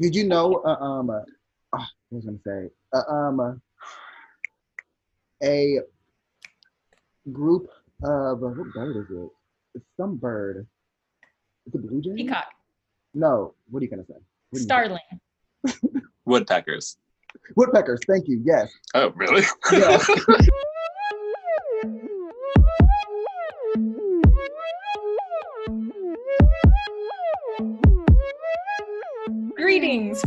Did you know? Uh, um, uh, ah, what was gonna say? Uh, um, uh, a group of uh, what bird is it? It's some bird. Is it blue jay? Peacock, No. What are you gonna say? What do you say? starling. Woodpeckers. Woodpeckers. Thank you. Yes. Oh, really? Yes.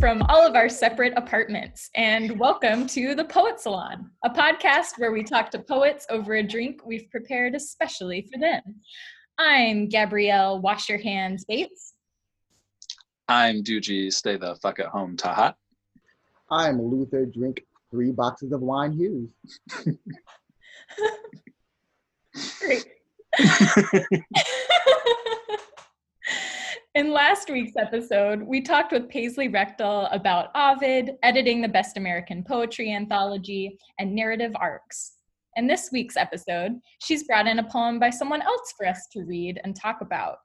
from all of our separate apartments, and welcome to the Poet Salon, a podcast where we talk to poets over a drink we've prepared especially for them. I'm Gabrielle Wash Your Hands Bates. I'm Dujie. Stay the fuck at home, Tahat. I'm Luther. Drink three boxes of wine Hughes. Great. In last week's episode, we talked with Paisley Rekdal about Ovid, editing the Best American Poetry Anthology, and narrative arcs. In this week's episode, she's brought in a poem by someone else for us to read and talk about.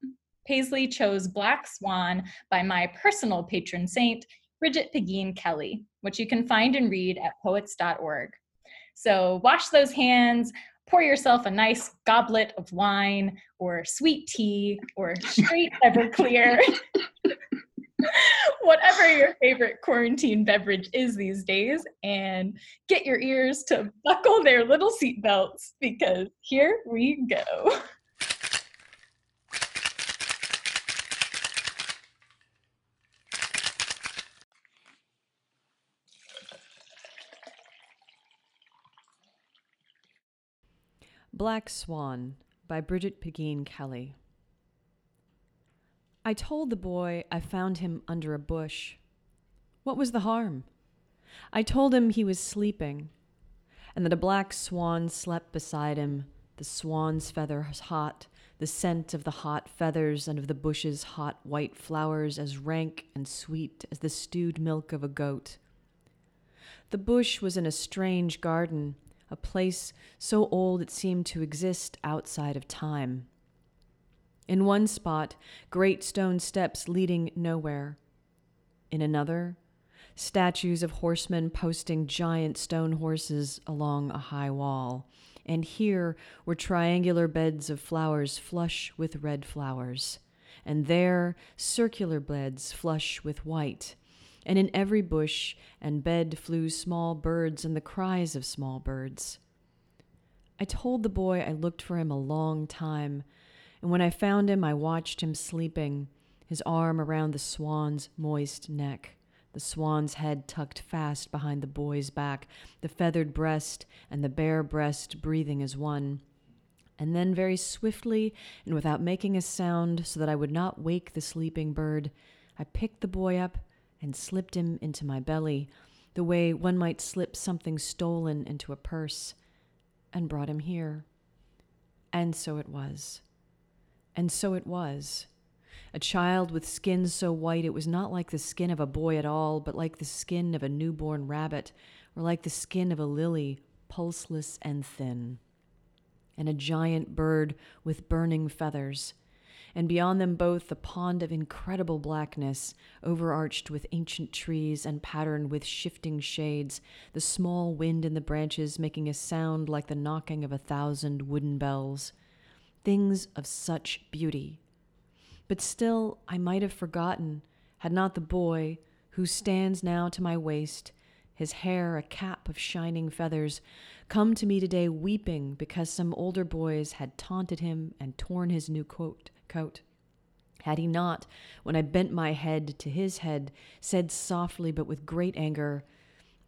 Paisley chose Black Swan by my personal patron saint, Brigit Pegeen Kelly, which you can find and read at poets.org. So wash those hands, pour yourself a nice goblet of wine or sweet tea or straight Everclear. Whatever your favorite quarantine beverage is these days, and get your ears to buckle their little seatbelts because here we go. Black Swan by Brigit Pegeen Kelly. I told the boy I found him under a bush. What was the harm? I told him he was sleeping, and that a black swan slept beside him, the swan's feathers hot, the scent of the hot feathers and of the bush's hot white flowers as rank and sweet as the stewed milk of a goat. The bush was in a strange garden, a place so old it seemed to exist outside of time. In one spot, great stone steps leading nowhere. In another, statues of horsemen posting giant stone horses along a high wall. And here were triangular beds of flowers flush with red flowers. And there, circular beds flush with white and in every bush and bed flew small birds and the cries of small birds. I told the boy I looked for him a long time, and when I found him, I watched him sleeping, his arm around the swan's moist neck, the swan's head tucked fast behind the boy's back, the feathered breast and the bare breast breathing as one. And then, very swiftly and without making a sound so that I would not wake the sleeping bird, I picked the boy up and slipped him into my belly, the way one might slip something stolen into a purse, and brought him here. And so it was. And so it was. A child with skin so white it was not like the skin of a boy at all, but like the skin of a newborn rabbit, or like the skin of a lily, pulseless and thin. And a giant bird with burning feathers and beyond them both the pond of incredible blackness, overarched with ancient trees and patterned with shifting shades, the small wind in the branches making a sound like the knocking of a thousand wooden bells. Things of such beauty. But still, I might have forgotten, had not the boy, who stands now to my waist, his hair a cap of shining feathers, come to me today weeping because some older boys had taunted him and torn his new coat coat. Had he not, when I bent my head to his head, said softly but with great anger,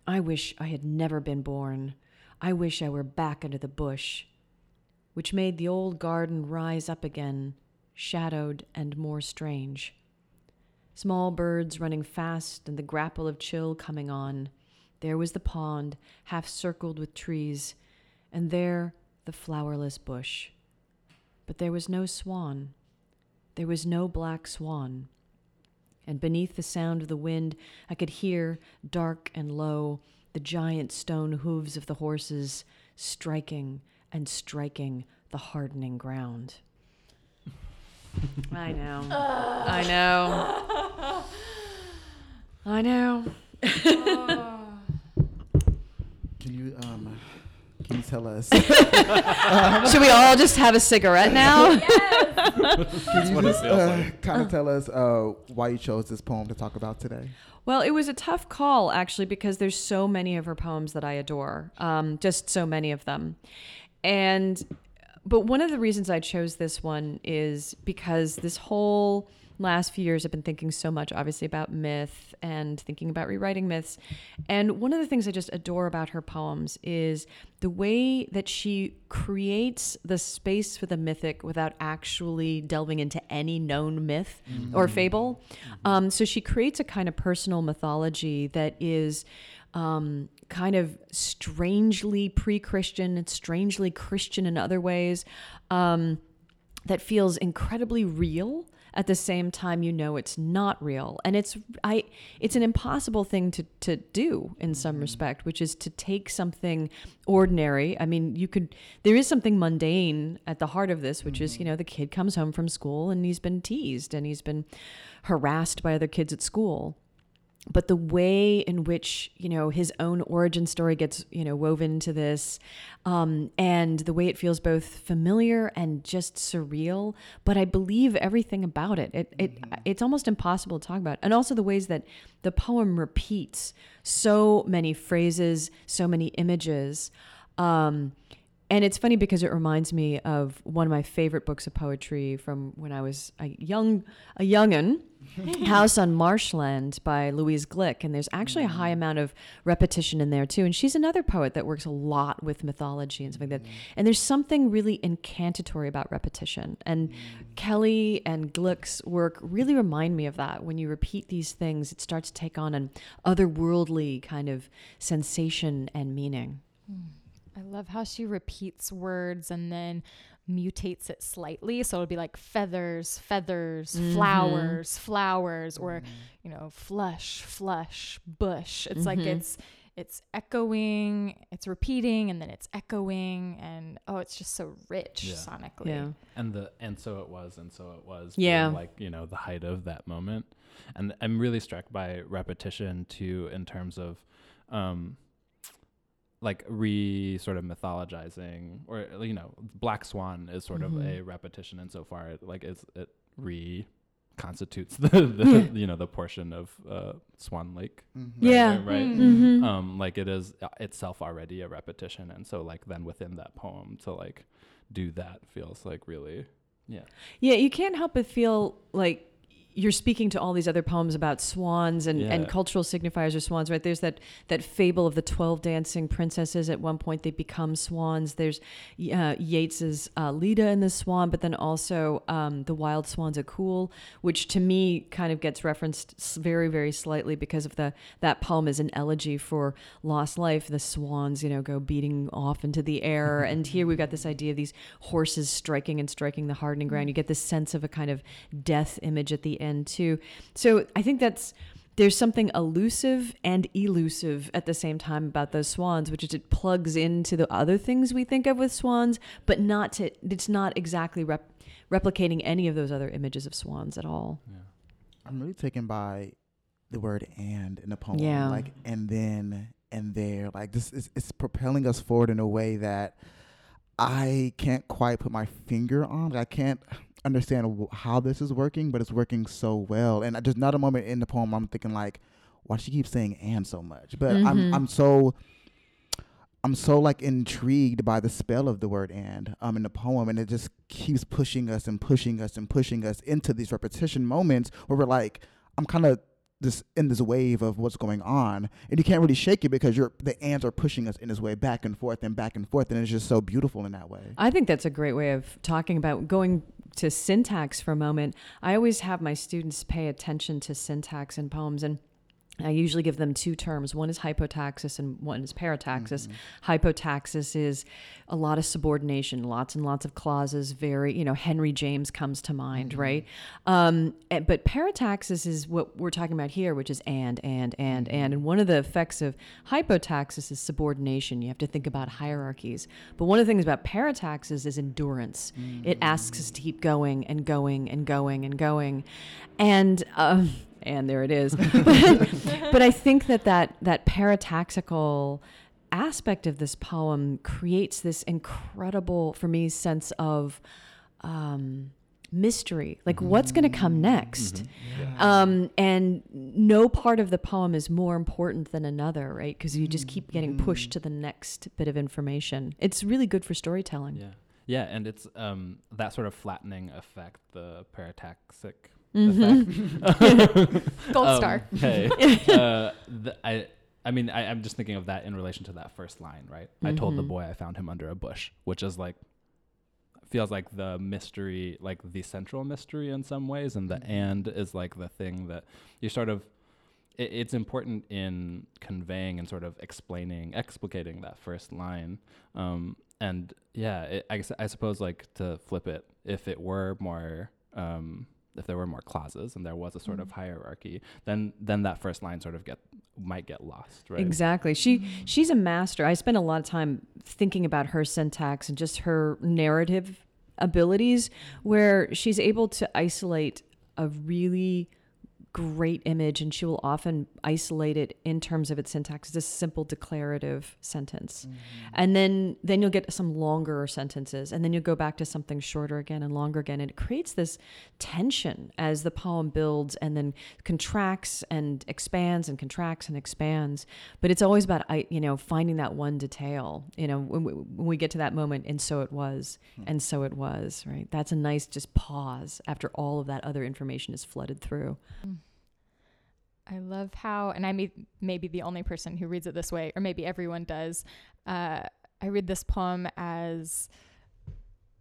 I wish I had never been born. I wish I were back under the bush. Which made the old garden rise up again, shadowed and more strange. Small birds running fast and the grapple of chill coming on. There was the pond, half circled with trees, and there the flowerless bush. But there was no swan. There was no black swan. And beneath the sound of the wind, I could hear, dark and low, the giant stone hooves of the horses striking and striking the hardening ground. I know. I know. I know. Can you um can you tell us Should we all just have a cigarette now? can you just uh, kind of tell us uh why you chose this poem to talk about today? Well, it was a tough call actually because there's so many of her poems that I adore, um, just so many of them, and but one of the reasons I chose this one is because this whole last few years I've been thinking so much, obviously, about myth and thinking about rewriting myths, and one of the things I just adore about her poems is the way that she creates the space for the mythic without actually delving into any known myth or fable. Um, so she creates a kind of personal mythology that is um, kind of strangely pre-Christian and strangely Christian in other ways. Um, that feels incredibly real at the same time you know it's not real. And it's i it's an impossible thing to to do in some mm-hmm. respect which is to take something ordinary. I mean you could there is something mundane at the heart of this which is mm-hmm. you know the kid comes home from school and he's been teased and he's been harassed by other kids at school but the way in which you know his own origin story gets you know woven into this um, and the way it feels both familiar and just surreal but i believe everything about it. It, it it's almost impossible to talk about. And also the ways that the poem repeats so many phrases so many images um, and it's funny because it reminds me of one of my favorite books of poetry from when I was a young a youngin, House on Marshland by Louise Glück. And there's actually a high mm. amount of repetition in there too. And she's another poet that works a lot with mythology and stuff like that. Mm. And there's something really incantatory about repetition. And mm. Kelly and Glück's work really remind me of that. When you repeat these things, it starts to take on an otherworldly kind of sensation and meaning. I love how she repeats words and then mutates it slightly. So it'll be like feathers, feathers, mm-hmm. flowers, flowers, or mm-hmm. you know, flush, flush, bush. It's like mm-hmm. it's it's echoing, it's repeating, and then it's echoing, and oh, it's just so rich Yeah. sonically. Yeah. and the and so it was and so it was Yeah. like you know the height of that moment and i'm really struck by repetition too in terms of um like re sort of mythologizing or you know black swan is sort of a repetition insofar it like it's it re constitutes the, the you know the portion of uh swan lake Mm-hmm. right, Yeah. right, right? Mm-hmm. um like it is uh, itself already a repetition and so like then within that poem to like do that feels like really yeah Yeah, you can't help but feel like you're speaking to all these other poems about swans and, and cultural signifiers of swans, right? There's that that fable of the twelve dancing princesses. At one point, they become swans. There's uh, Yeats's uh, Leda and the Swan, but then also um, the Wild Swans at Coole, which to me kind of gets referenced very, very slightly because of the that poem is an elegy for lost life. The swans, you know, go beating off into the air, and here we've got this idea of these horses striking and striking the hardening ground. You get this sense of a kind of death image at the end too. So I think that's there's something elusive and elusive at the same time about those swans, which is it plugs into the other things we think of with swans, but not to it's not exactly rep, replicating any of those other images of swans at all. Yeah. I'm really taken by the word and in the poem. Yeah. Like and then and there. Like this is it's propelling us forward in a way that I can't quite put my finger on. I can't understand how this is working, but it's working so well. And there's not a moment in the poem I'm thinking like, why does she keep saying and so much? But I'm Mhm. I'm so I'm so like intrigued by the spell of the word and um in the poem and it just keeps pushing us and pushing us and pushing us into these repetition moments where we're like I'm kind of this in this wave of what's going on and you can't really shake it because you're the ands are pushing us in this way back and forth and back and forth and it's just so beautiful in that way. I think that's a great way of talking about going to syntax for a moment. I always have my students pay attention to syntax in poems and I usually give them two terms. One is hypotaxis and one is parataxis. Hypotaxis is a lot of subordination, lots and lots of clauses, very, you know, Henry James comes to mind, right? Um, eh, but parataxis is what we're talking about here, which is and, and, and, and. And one of the effects of hypotaxis is subordination. You have to think about hierarchies. But one of the things about parataxis is endurance. It asks us to keep going and going and going and going. And um, and there it is. but I think that that, that parataxical aspect of this poem creates this incredible, for me, sense of um, mystery. Like, what's going to come next? Um, and no part of the poem is more important than another, right? Because you just keep getting pushed to the next bit of information. It's really good for storytelling. Yeah. Yeah, and it's um, that sort of flattening effect, the parataxic Mhm. Gold Um, star. Hey, uh, the, I, I mean, I, I'm just thinking of that in relation to that first line, right? I told the Mhm. boy I found him under a bush, which is like feels like the mystery, like the central mystery in some ways, and the and is like the thing that you sort of. It, it's important in conveying and sort of explaining, explicating that first line. Um, and yeah, it, I, guess- I suppose like to flip it, if it were more, um, if there were more clauses and there was a sort of mm. hierarchy, then then that first line sort of get might get lost, right? Exactly. She mm. she's a master. I spend a lot of time thinking about her syntax and just her narrative abilities where she's able to isolate a really great image and she will often isolate it in terms of its syntax. This simple declarative sentence. Mm-hmm. And then then you'll get some longer sentences and then you'll go back to something shorter again and longer again and it creates this tension as the poem builds and then contracts and expands and contracts and expands. But it's always about I you know finding that one detail you know when we, when we get to that moment and so it was hmm. and so it was right? That's a nice just pause after all of that other information is flooded through mm-hmm. I love how, and I may, may be the only person who reads it this way, or maybe everyone does. Uh, I read this poem as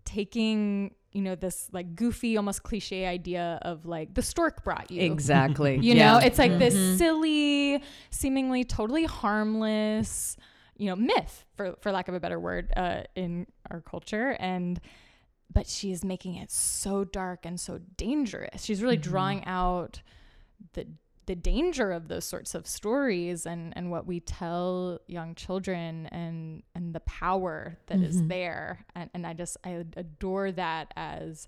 taking, you know, this like goofy, almost cliche idea of like the stork brought you. exactly You Yeah. know, it's like Mhm. this silly, seemingly totally harmless, you know, myth for for lack of a better word, uh, in our culture. And but she is making it so dark and so dangerous. She's really drawing out the the danger of those sorts of stories and and what we tell young children and and the power that is Mhm. there. And and I just I adore that as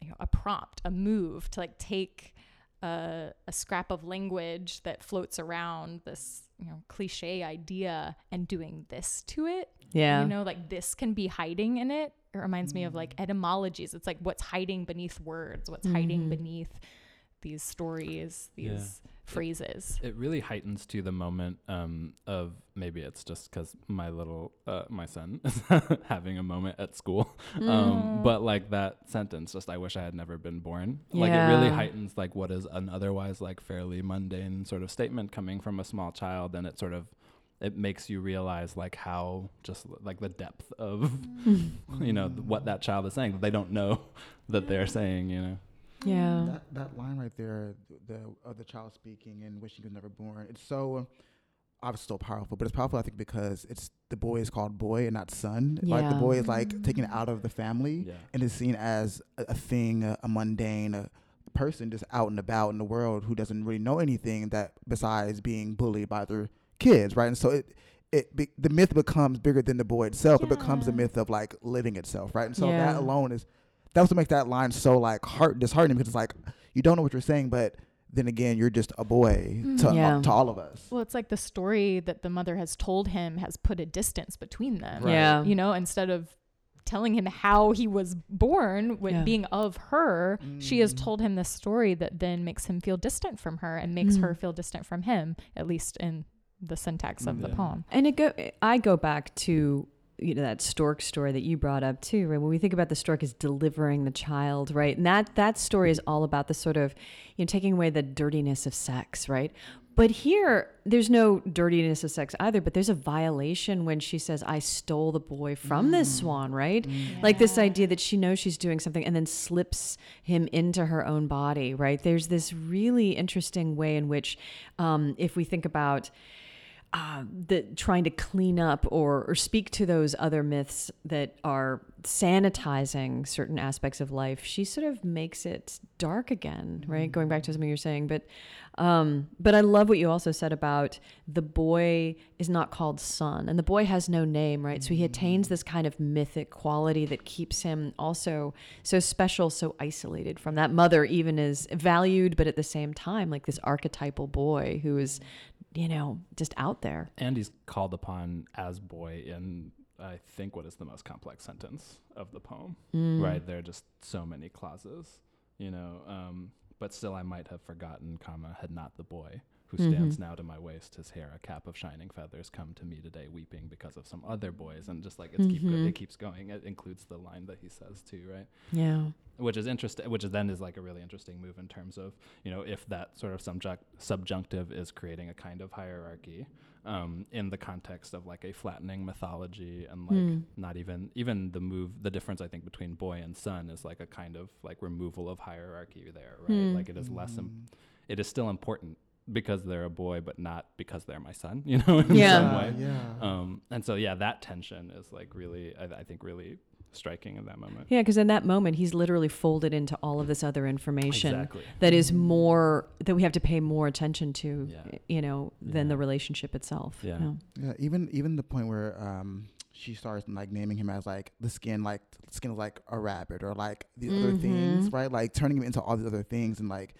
you know, a prompt, a move to like take a, a scrap of language that floats around this, you know, cliche idea and doing this to it. yeah You know, like this can be hiding in it. It reminds me of like etymologies. It's like what's hiding beneath words, what's hiding Mhm. beneath these stories, Yeah. these phrases. It really heightens to the moment um, of maybe it's just because my little uh, my son is having a moment at school, um, but like that sentence, just I wish I had never been born. Like it really heightens like what is an otherwise like fairly mundane sort of statement coming from a small child, and it sort of it makes you realize like how just like the depth of you know what that child is saying. that They don't know that they're saying, you know. Yeah That, that line right there, the of the child speaking and wishing he was never born, it's so um, obviously so powerful. But it's powerful, I think, because it's the boy is called boy and not son. Like the boy is like taken out of the family Yeah. and is seen as a, a thing, a, a mundane a person just out and about in the world who doesn't really know anything that besides being bullied by other kids, right? And so it. It be, the myth becomes bigger than the boy itself. It becomes a myth of like living itself, right? And so Yeah. that alone is that's what makes that line so like heart disheartening because it's like you don't know what you're saying, but then again, you're just a boy to Yeah. to all of us. Well, it's like the story that the mother has told him has put a distance between them. Right. yeah You know, instead of telling him how he was born with Yeah. being of her, she has Mm. told him this story that then makes him feel distant from her and makes Mm. her feel distant from him, at least in the syntax of the poem. And it go. I go back to you know that stork story that you brought up too, right? When we think about the stork as delivering the child, right? And that that story is all about the sort of you know taking away the dirtiness of sex, right? But here, there's no dirtiness of sex either. But there's a violation when she says, "I stole the boy from this swan," right? Like this idea that she knows she's doing something and then slips him into her own body, right? There's this really interesting way in which, um, if we think about uh, that trying to clean up or, or speak to those other myths that are sanitizing certain aspects of life, she sort of makes it dark again, right? Going back to something you're saying, but um, but I love what you also said about the boy is not called son, and the boy has no name, right? So he attains this kind of mythic quality that keeps him also so special, so isolated from that mother, even is valued, but at the same time, like this archetypal boy who is, you know, just out there. And he's called upon as boy in I think what is the most complex sentence of the poem. Mm. Right, there are just so many clauses, you know. Um, but still, I might have forgotten, comma, had not the boy who stands Mhm. now to my waist, his hair a cap of shining feathers, come to me today weeping because of some other boys, and just like it's keep go- it keeps going. It includes the line that he says too, right? Yeah. which is interesting which is then is like a really interesting move in terms of you know if that sort of subject subjunctive is creating a kind of hierarchy um, in the context of like a flattening mythology and like Hmm. not even even the move the difference i think between boy and son is like a kind of like removal of hierarchy there right Hmm. like it is less im- it is still important because they're a boy but not because they're my son you know in Yeah. some way yeah. um, and so yeah that tension is like really I, I think really striking in that moment Yeah, because in that moment, he's literally folded into all of this other information exactly that is more that we have to pay more attention to, Yeah. you know, than the relationship itself. Yeah. Yeah, even even the point where um she starts like naming him as like the skin like skin is like a rabbit or like these other things, right? Like turning him into all these other things and like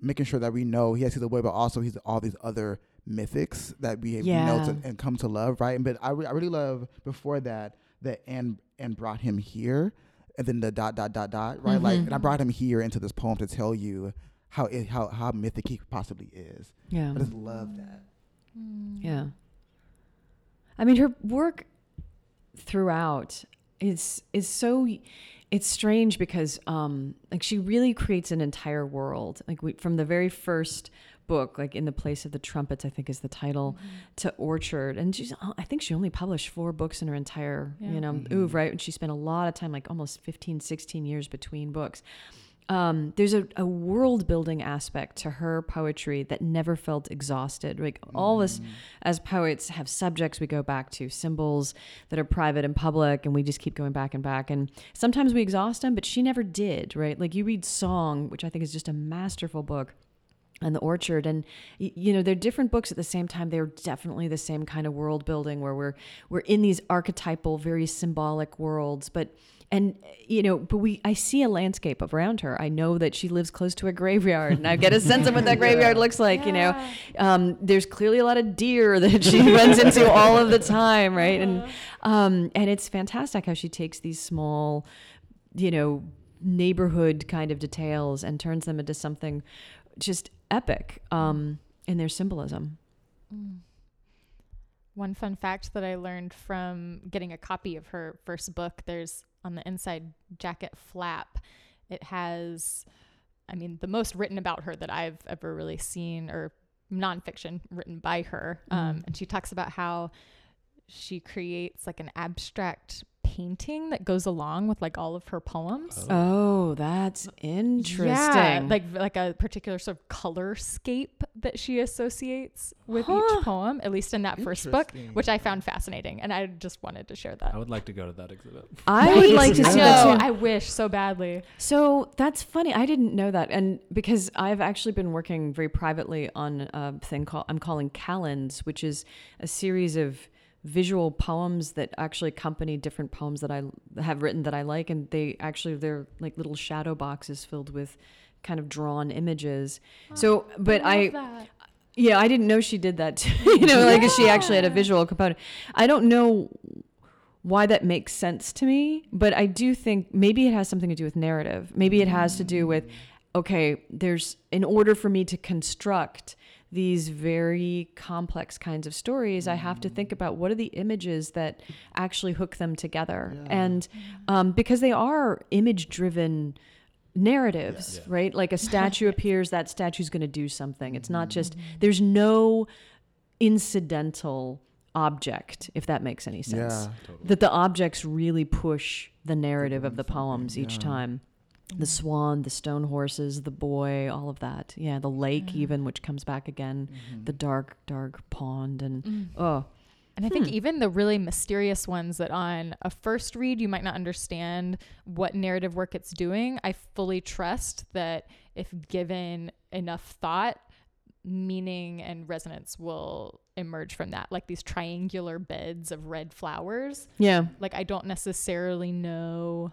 making sure that we know yes he's a boy, but also he's all these other mythics that we, we know to, and come to love, right? But I, re- I really love before that that and and brought him here and then the dot dot dot dot right like Mhm. and I brought him here into this poem to tell you how it, how how mythic he possibly is. Yeah. I just love that. Yeah. I mean, her work throughout is is so it's strange because um like she really creates an entire world. Like we, from the very first book like in the place of the trumpets i think is the title to orchard. And she's oh, i think she only published four books in her entire Yeah. you know Mhm. oeuvre right? And she spent a lot of time like almost 15 16 years between books um, there's a, a world building aspect to her poetry that never felt exhausted. Like all of us as poets have subjects we go back to, symbols that are private and public, and we just keep going back and back. And sometimes we exhaust them, but she never did, right? Like you read Song, which I think is just a masterful book. And the orchard, and you know they're different books at the same time. They're definitely the same kind of world building where we're we're in these archetypal, very symbolic worlds. But and you know, but we I see a landscape around her. I know that she lives close to a graveyard, and I get a sense of what that graveyard looks like. You know, um, there's clearly a lot of deer that she runs into all of the time, right? And um, and it's fantastic how she takes these small, you know, neighborhood kind of details and turns them into something just epic um, in their symbolism. One fun fact that I learned from getting a copy of her first book there's on the inside jacket flap, it has, I mean, the most written about her that I've ever really seen, or nonfiction written by her. Um, Mm. and she talks about how she creates like an abstract painting that goes along with like all of her poems. Oh, that's interesting. Yeah, like like a particular sort of color scape that she associates with Huh. each poem, at least in that first book, which I found fascinating, and I just wanted to share that. I would like to go to that exhibit. I would like to see that too. I wish so badly. So that's funny. I didn't know that, and because I've actually been working very privately on a thing called I'm calling Calends, which is a series of visual poems that actually accompany different poems that I have written that I like, and they actually they're like little shadow boxes filled with kind of drawn images. So, but I, love that. yeah, I didn't know she did that. Too. you know, like she actually had a visual component. I don't know why that makes sense to me, but I do think maybe it has something to do with narrative. Maybe it has to do with okay, there's in order for me to construct these very complex kinds of stories, I have to think about what are the images that actually hook them together. And um, because they are image driven narratives, Yeah. right? Like a statue appears, that statue's going to do something. It's not just, there's no incidental object, if that makes any sense. Yeah. Totally. That the objects really push the narrative of the poems each yeah. time. The swan, the stone horses, the boy, all of that. Yeah, the lake, even, which comes back again, Mm-hmm. the dark, dark pond, and Mm. oh, And I think Hmm. even the really mysterious ones that on a first read you might not understand what narrative work it's doing, I fully trust that if given enough thought, meaning and resonance will emerge from that. Like these triangular beds of red flowers. yeah, Like I don't necessarily know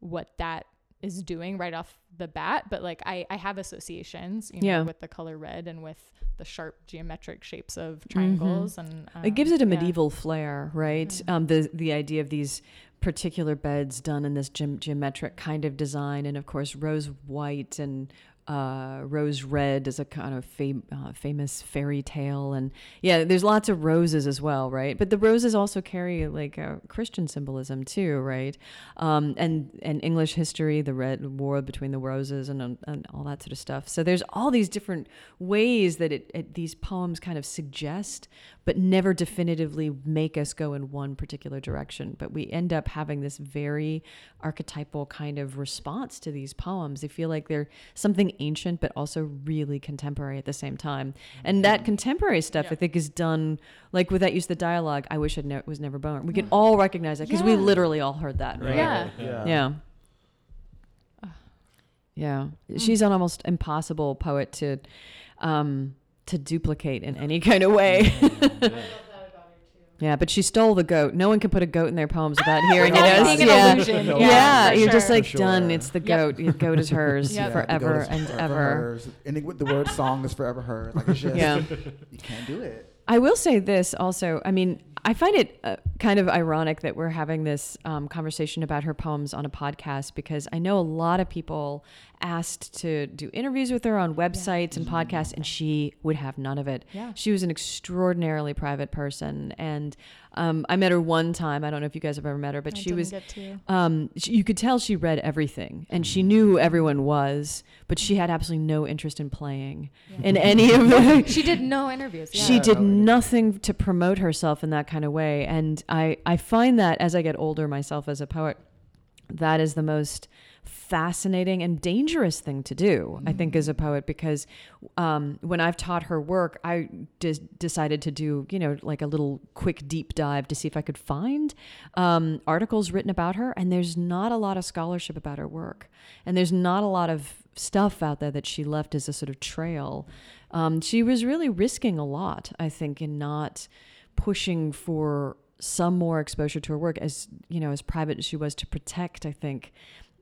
what that is doing right off the bat, but like I, I have associations, you know, Yeah. with the color red and with the sharp geometric shapes of triangles and it gives um, it a yeah. medieval flair, right? Mhm. Um, the the idea of these particular beds done in this geom- geometric kind of design, and of course, rose white and uh, rose red is a kind of fam- uh, famous fairy tale, and yeah, there's lots of roses as well, right? But the roses also carry like a Christian symbolism too, right? Um, and and English history, the red war between the roses and and all that sort of stuff. So there's all these different ways that it, it these poems kind of suggest, but never definitively make us go in one particular direction. But we end up having this very archetypal kind of response to these poems. They feel like they're something ancient, but also really contemporary at the same time. And that contemporary stuff, I think, is done like with that use of the dialogue. I wish I ne- was never born. We can all recognize that because we literally all heard that, right? Yeah. Yeah. Yeah. Yeah. She's an almost impossible poet to um to duplicate in any kind of way. Yeah, but she stole the goat. No one can put a goat in their poems without hearing it. Without as- yeah. illusion. Yeah, Yeah, for you're just like For done. It's the Yep. goat. The goat is hers Yep. Yeah, forever is and forever ever. hers. Ending with the word song is forever hers. Like it's just, Yeah. you can't do it. I will say this also. I mean, I find it uh, kind of ironic that we're having this um, conversation about her poems on a podcast because I know a lot of people asked to do interviews with her on websites and podcasts, and she would have none of it. Yeah. She was an extraordinarily private person, and um, I met her one time. I don't know if you guys have ever met her, but I she was get to. um, she, you could tell she read everything and she knew who everyone was, but she had absolutely no interest in playing in any of the. She did no interviews. Yeah. She did nothing to promote herself in that kind of way. And I, I find that as I get older myself as a poet, that is the most fascinating and dangerous thing to do, I think, as a poet, because um, when I've taught her work, I decided to do, you know, like a little quick deep dive to see if I could find um, articles written about her. And there's not a lot of scholarship about her work. And there's not a lot of stuff out there that she left as a sort of trail. Um, she was really risking a lot, I think, in not pushing for some more exposure to her work as you know as private as she was to protect i think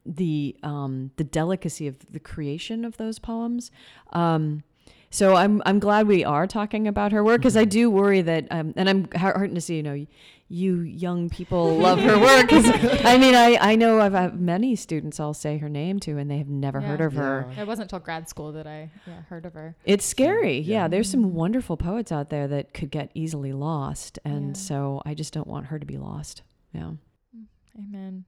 the um the delicacy of the creation of those poems um so I'm I'm glad we are talking about her work because I do worry that um, and I'm heartened to see you know you young people love her work. I mean I I know I've had many students I'll say her name to and they have never heard Yeah. of her It wasn't until grad school that I yeah, heard of her. it's scary. Yeah. Yeah. there's some wonderful poets out there that could get easily lost. And Yeah. so I just don't want her to be lost. Yeah. Amen.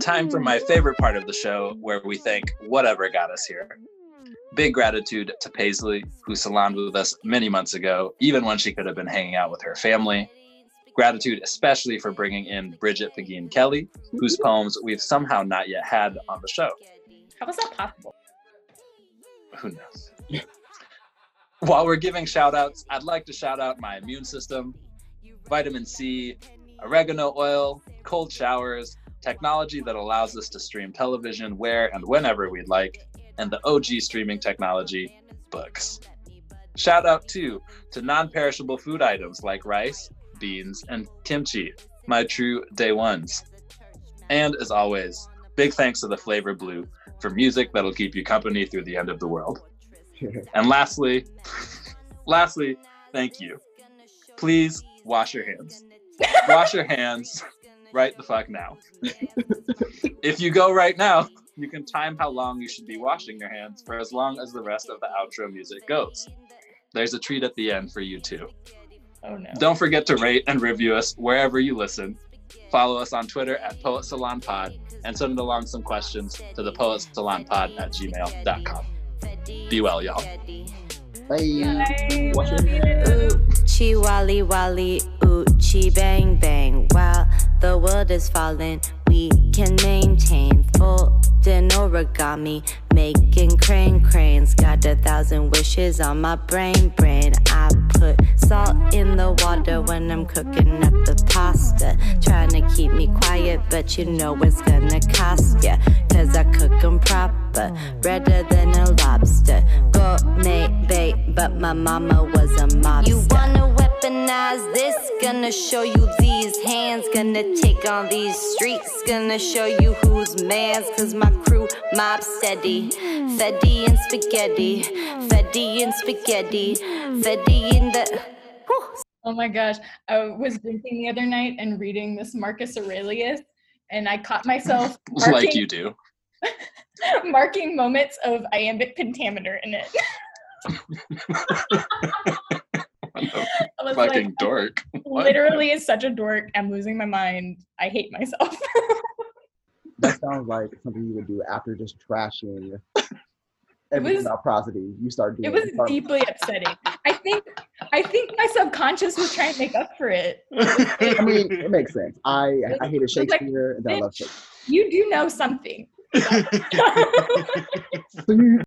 Time for my favorite part of the show where we thank whatever got us here. Big gratitude to Paisley, who saloned with us many months ago, even when she could have been hanging out with her family. Gratitude especially for bringing in Brigit Pegeen Kelly, whose poems we've somehow not yet had on the show. How was that possible? Who knows? While we're giving shout outs, I'd like to shout out my immune system, vitamin C, oregano oil, cold showers, technology that allows us to stream television where and whenever we'd like, and the OG streaming technology, books. Shout out too to non perishable food items like rice, beans, and kimchi, my true day ones. And as always, big thanks to the Flavr Blue for music that'll keep you company through the end of the world. And lastly, lastly, thank you. Please wash your hands. Wash your hands right the fuck now. if you go right now, you can time how long you should be washing your hands for as long as the rest of the outro music goes. There's a treat at the end for you too. Oh no. Don't forget to rate and review us wherever you listen. Follow us on Twitter at Poet Salon Pod and send along some questions to the Poet Salon Pod at gmail.com. Be well, y'all. Bye. Bye. Wash your Love wally wally, oochie bang bang. While the world is falling, we can maintain full in origami, making crane cranes. Got a thousand wishes on my brain brain. I put salt in the water when I'm cooking up the pasta. Trying to keep me quiet, but you know it's gonna cost ya. Cause I cook 'em proper, redder than a lobster. Gourmet bait, but my mama was a mobster. You wanna weaponize this? Gonna show you these hands. Gonna take on these streets. Gonna show you who's man's. Cause my crew mob steady. Fetty and spaghetti. Fetty and spaghetti. Fetty in the. Oh my gosh. I was drinking the other night and reading this Marcus Aurelius, and I caught myself like you do. marking moments of iambic pentameter in it. I was like, Fucking dork. Literally is such a dork. I'm losing my mind. I hate myself. That sounds like something you would do after just trashing everything was- about prosody. You start doing it was start- deeply upsetting. I think I think my subconscious was trying to make up for it. I mean, it makes sense. I I hated was like, Shakespeare and then I love. Shakespeare. You do know something. So you